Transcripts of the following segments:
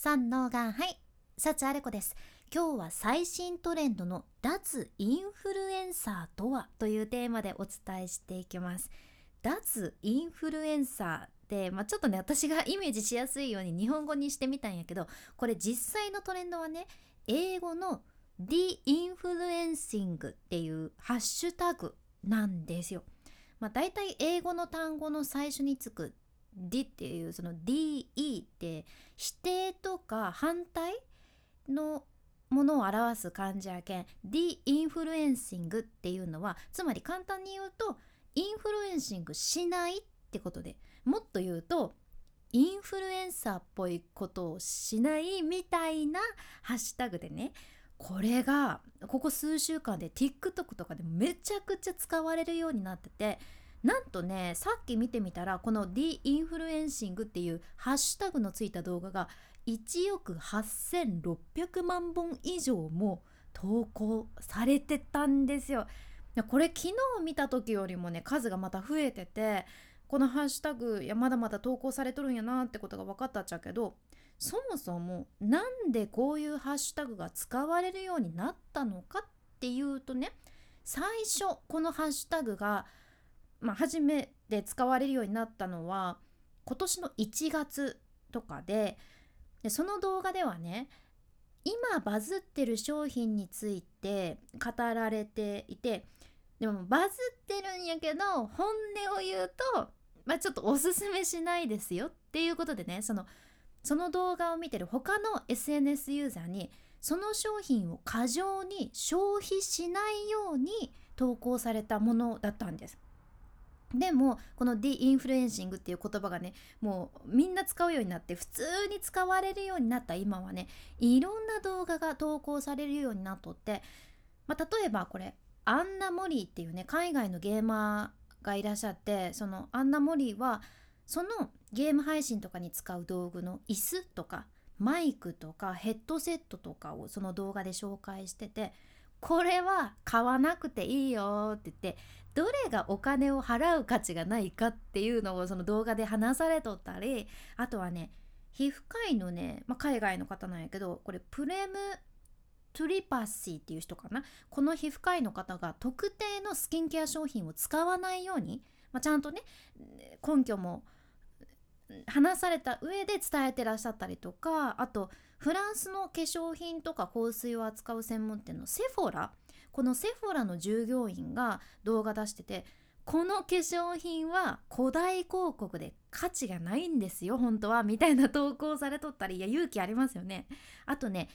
三のがはい。幸あれ子です。今日は最新トレンドの脱インフルエンサーとはというテーマでお伝えしていきます。脱インフルエンサーで、まあ、ちょっとね私がイメージしやすいように日本語にしてみたんやけどこれ実際のトレンドはね英語の The Influencing っていうハッシュタグなんですよ。まあ、大体英語の単語の最初につく D っていうその DE って否定とか反対のものを表す感じやけん。D インフルエンシングっていうのはつまり簡単に言うと influencing しないってことで。もっと言うとインフルエンサーっぽいことをしないみたいなハッシュタグでねこれがここ数週間で TikTok とかでめちゃくちゃ使われるようになっててなんとねさっき見てみたらこの D インフルエンシングっていうハッシュタグのついた動画が1億8600万本以上も投稿されてたんですよ。これ昨日見た時よりもね数がまた増えててこのハッシュタグいやまだまだ投稿されとるんやなってことが分かったっちゃけどそもそもなんでこういうハッシュタグが使われるようになったのかっていうとね最初このハッシュタグがまあ、初めて使われるようになったのは今年の1月とかででその動画ではね今バズってる商品について語られていてでもバズってるんやけど本音を言うと、まあ、ちょっとおすすめしないですよっていうことでねそのその動画を見てる他の SNS ユーザーにその商品を過剰に消費しないように投稿されたものだったんです。でもこの deinfluencing っていう言葉がねもうみんな使うようになって普通に使われるようになった今はねいろんな動画が投稿されるようになっとって、まあ、例えばこれアンナ・モリーっていうね海外のゲーマーがいらっしゃってそのアンナ・モリーはそのゲーム配信とかに使う道具の椅子とかマイクとかヘッドセットとかをその動画で紹介しててこれは買わなくていいよって言ってどれがお金を払う価値がないかっていうのをその動画で話されとったりあとはね皮膚科医のね、まあ、海外の方なんやけどこれプレムトリパシーっていう人かな？この皮膚科医の方が特定のスキンケア商品を使わないように、まあ、ちゃんとね根拠も話された上で伝えてらっしゃったりとかあとフランスの化粧品とか香水を扱う専門店のセフォラ。このセフォラの従業員が動画出しててこの化粧品は古代広告で価値がないんですよ本当は。みたいな投稿されとったりいや勇気ありますよね。あとね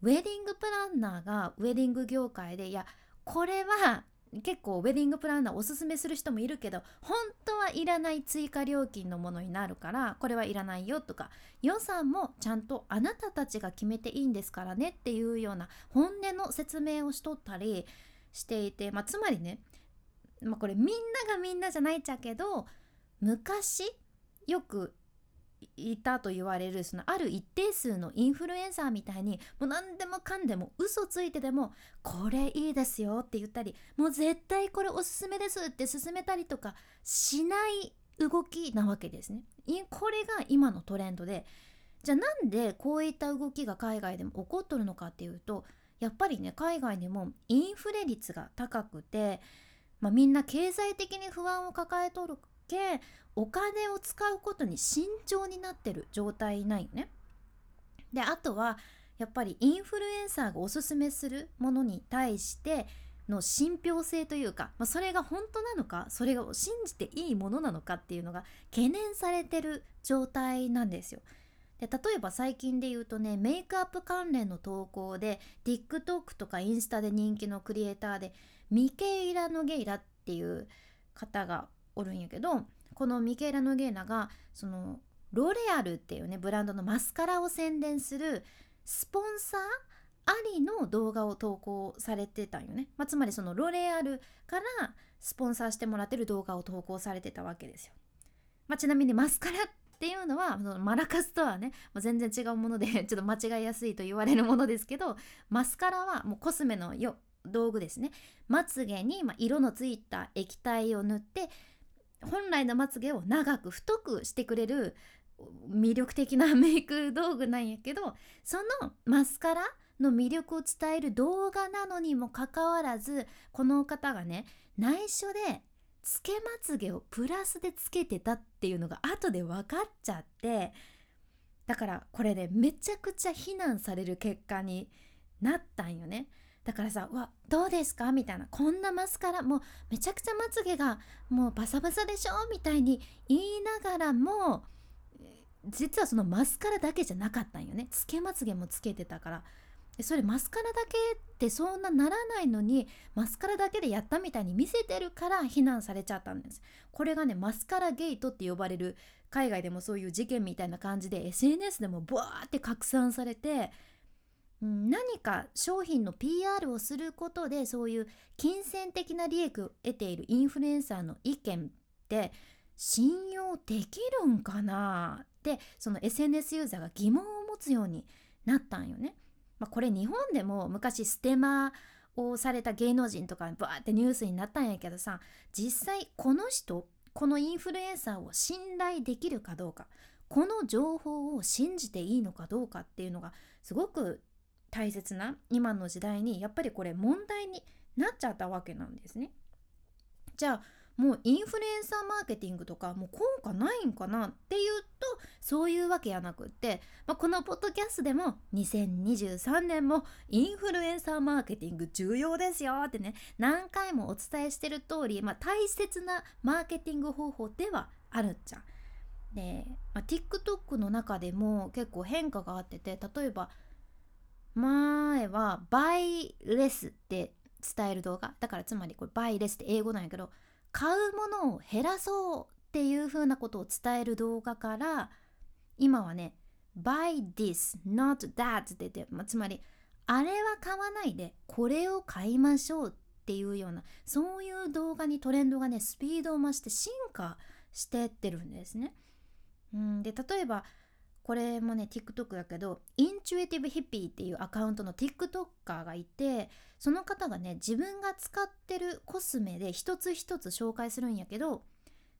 ウェディングプランナーがウェディング業界でいやこれは結構ウェディングプランナーおすすめする人もいるけど本当はいらない追加料金のものになるからこれはいらないよとか予算もちゃんとあなたたちが決めていいんですからねっていうような本音の説明をしとったりしていて、まあ、つまりね、まあ、これみんながみんなじゃないっちゃけど昔よくいたと言われるそのある一定数のインフルエンサーみたいにもう何でもかんでも嘘ついてでもこれいいですよって言ったりもう絶対これおすすめですって勧めたりとかしない動きなわけですね。これが今のトレンドでじゃあなんでこういった動きが海外でも起こっとるのかっていうとやっぱりね海外でもインフレ率が高くて、まあ、みんな経済的に不安を抱えとるけお金を使うことに慎重になってる状態ないよね。であとはやっぱりインフルエンサーがおすすめするものに対しての信憑性というか、まあ、それが本当なのかそれを信じていいものなのかっていうのが懸念されてる状態なんですよ。で例えば最近で言うとねメイクアップ関連の投稿で TikTok とかインスタで人気のクリエイターでミケイラ・ノゲイラっていう方がおるんやけどこのミケイラ・ノゲイラがそのロレアルっていうねブランドのマスカラを宣伝するスポンサーありの動画を投稿されてたんよね、まあ、つまりそのロレアルからスポンサーしてもらってる動画を投稿されてたわけですよ、まあ、ちなみにマスカラっていうのはそのマラカスとはねもう全然違うもので ちょっと間違いやすいと言われるものですけどマスカラはもうコスメのよ道具ですね。まつげに色のついた液体を塗って本来のまつげを長く太くしてくれる魅力的な メイク道具なんやけどそのマスカラの魅力を伝える動画なのにもかかわらずこの方がね内緒でつけまつげをプラスでつけてたっていうのが後で分かっちゃってだからこれねめちゃくちゃ非難される結果になったんよね。だからさ「わどうですか?」みたいな「こんなマスカラもうめちゃくちゃまつげがもうバサバサでしょ?」みたいに言いながらも実はそのマスカラだけじゃなかったんよねつけまつげもつけてたからそれマスカラだけってそんなならないのにマスカラだけでやったみたいに見せてるから非難されちゃったんですこれがねマスカラゲートって呼ばれる海外でもそういう事件みたいな感じで SNS でもブワーって拡散されて何か商品の PR をすることでそういう金銭的な利益を得ているインフルエンサーの意見って信用できるんかな？ってその SNS ユーザーが疑問を持つようになったんよね。まあ、これ日本でも昔ステマをされた芸能人とかバーってニュースになったんやけどさ実際この人このインフルエンサーを信頼できるかどうかこの情報を信じていいのかどうかっていうのがすごく大切な今の時代にやっぱりこれ問題になっちゃったわけなんですね。じゃあもうインフルエンサーマーケティングとかもう効果ないんかなっていうとそういうわけやなくって、まあ、このポッドキャストでも2023年もインフルエンサーマーケティング重要ですよってね何回もお伝えしてる通り、まあ、大切なマーケティング方法ではあるっちゃ。で、まあ、TikTok の中でも結構変化があってて例えば前はバイレスって伝える動画だからつまりこれバイレスって英語なんやけど買うものを減らそうっていう風なことを伝える動画から今はね buy this not that って言って、ま、つまりあれは買わないでこれを買いましょうっていうようなそういう動画にトレンドがねスピードを増して進化してってるんですね。うん、で例えばこれもね TikTok だけどインチュエティブヒッピーっていうアカウントの TikToker がいてその方がね自分が使ってるコスメで一つ一つ紹介するんやけど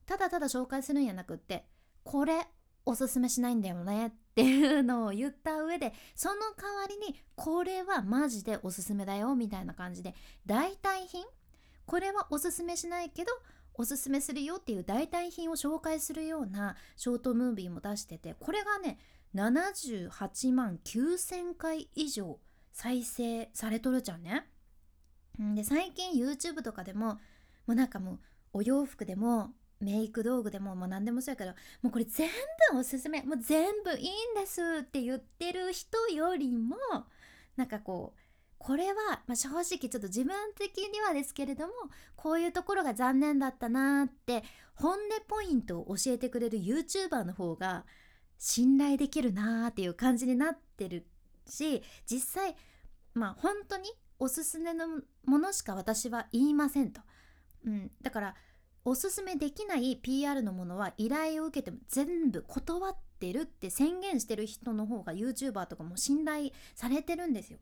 ただただ紹介するんやなくってこれおすすめしないんだよねっていうのを言った上でその代わりにこれはマジでおすすめだよみたいな感じで代替品？これはおすすめしないけどおすすめするよっていう代替品を紹介するようなショートムービーも出しててこれがね78万9,000回以上再生されとるじゃんね。で最近 YouTube とかでももうなんかもうお洋服でもメイク道具でももう何でもそうやけどもうこれ全部おすすめもう全部いいんですって言ってる人よりもなんかこうこれは、まあ、正直ちょっと自分的にはですけれどもこういうところが残念だったなって本音ポイントを教えてくれる YouTuber の方が信頼できるなっていう感じになってるし実際まあ本当におすすめのものしか私は言いませんと、うん、だからおすすめできない PR のものは依頼を受けても全部断ってるって宣言してる人の方が YouTuber とかも信頼されてるんですよ。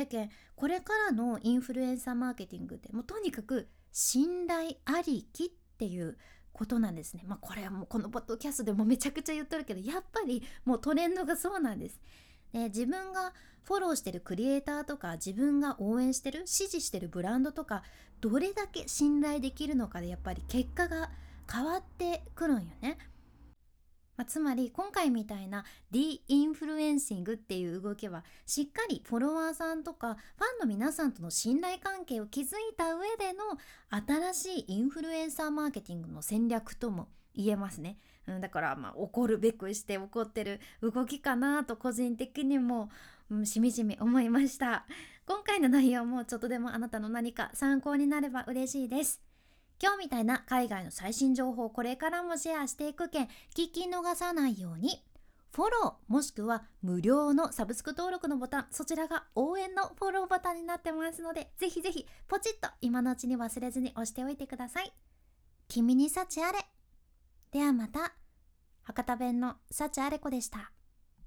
やけんこれからのインフルエンサーマーケティングってもうとにかく信頼ありきっていうことなんですね。まあこれはもうこのポッドキャストでもめちゃくちゃ言っとるけどやっぱりもうトレンドがそうなんです。で自分がフォローしてるクリエイターとか自分が応援してる支持してるブランドとかどれだけ信頼できるのかでやっぱり結果が変わってくるんよね。まあ、つまり今回みたいなdeinfluencing っていう動きはしっかりフォロワーさんとかファンの皆さんとの信頼関係を築いた上での新しいインフルエンサーマーケティングの戦略とも言えますね。うん、だからまあ起こるべくして起こってる動きかなと個人的にも、うん、しみじみ思いました。今回の内容もちょっとでもあなたの何か参考になれば嬉しいです。今日みたいな海外の最新情報をこれからもシェアしていくけん聞き逃さないように。フォローもしくは無料のサブスク登録のボタンそちらが応援のフォローボタンになってますのでぜひぜひポチッと今のうちに忘れずに押しておいてください。君に幸あれ。ではまた。博多弁の幸あれ子でした。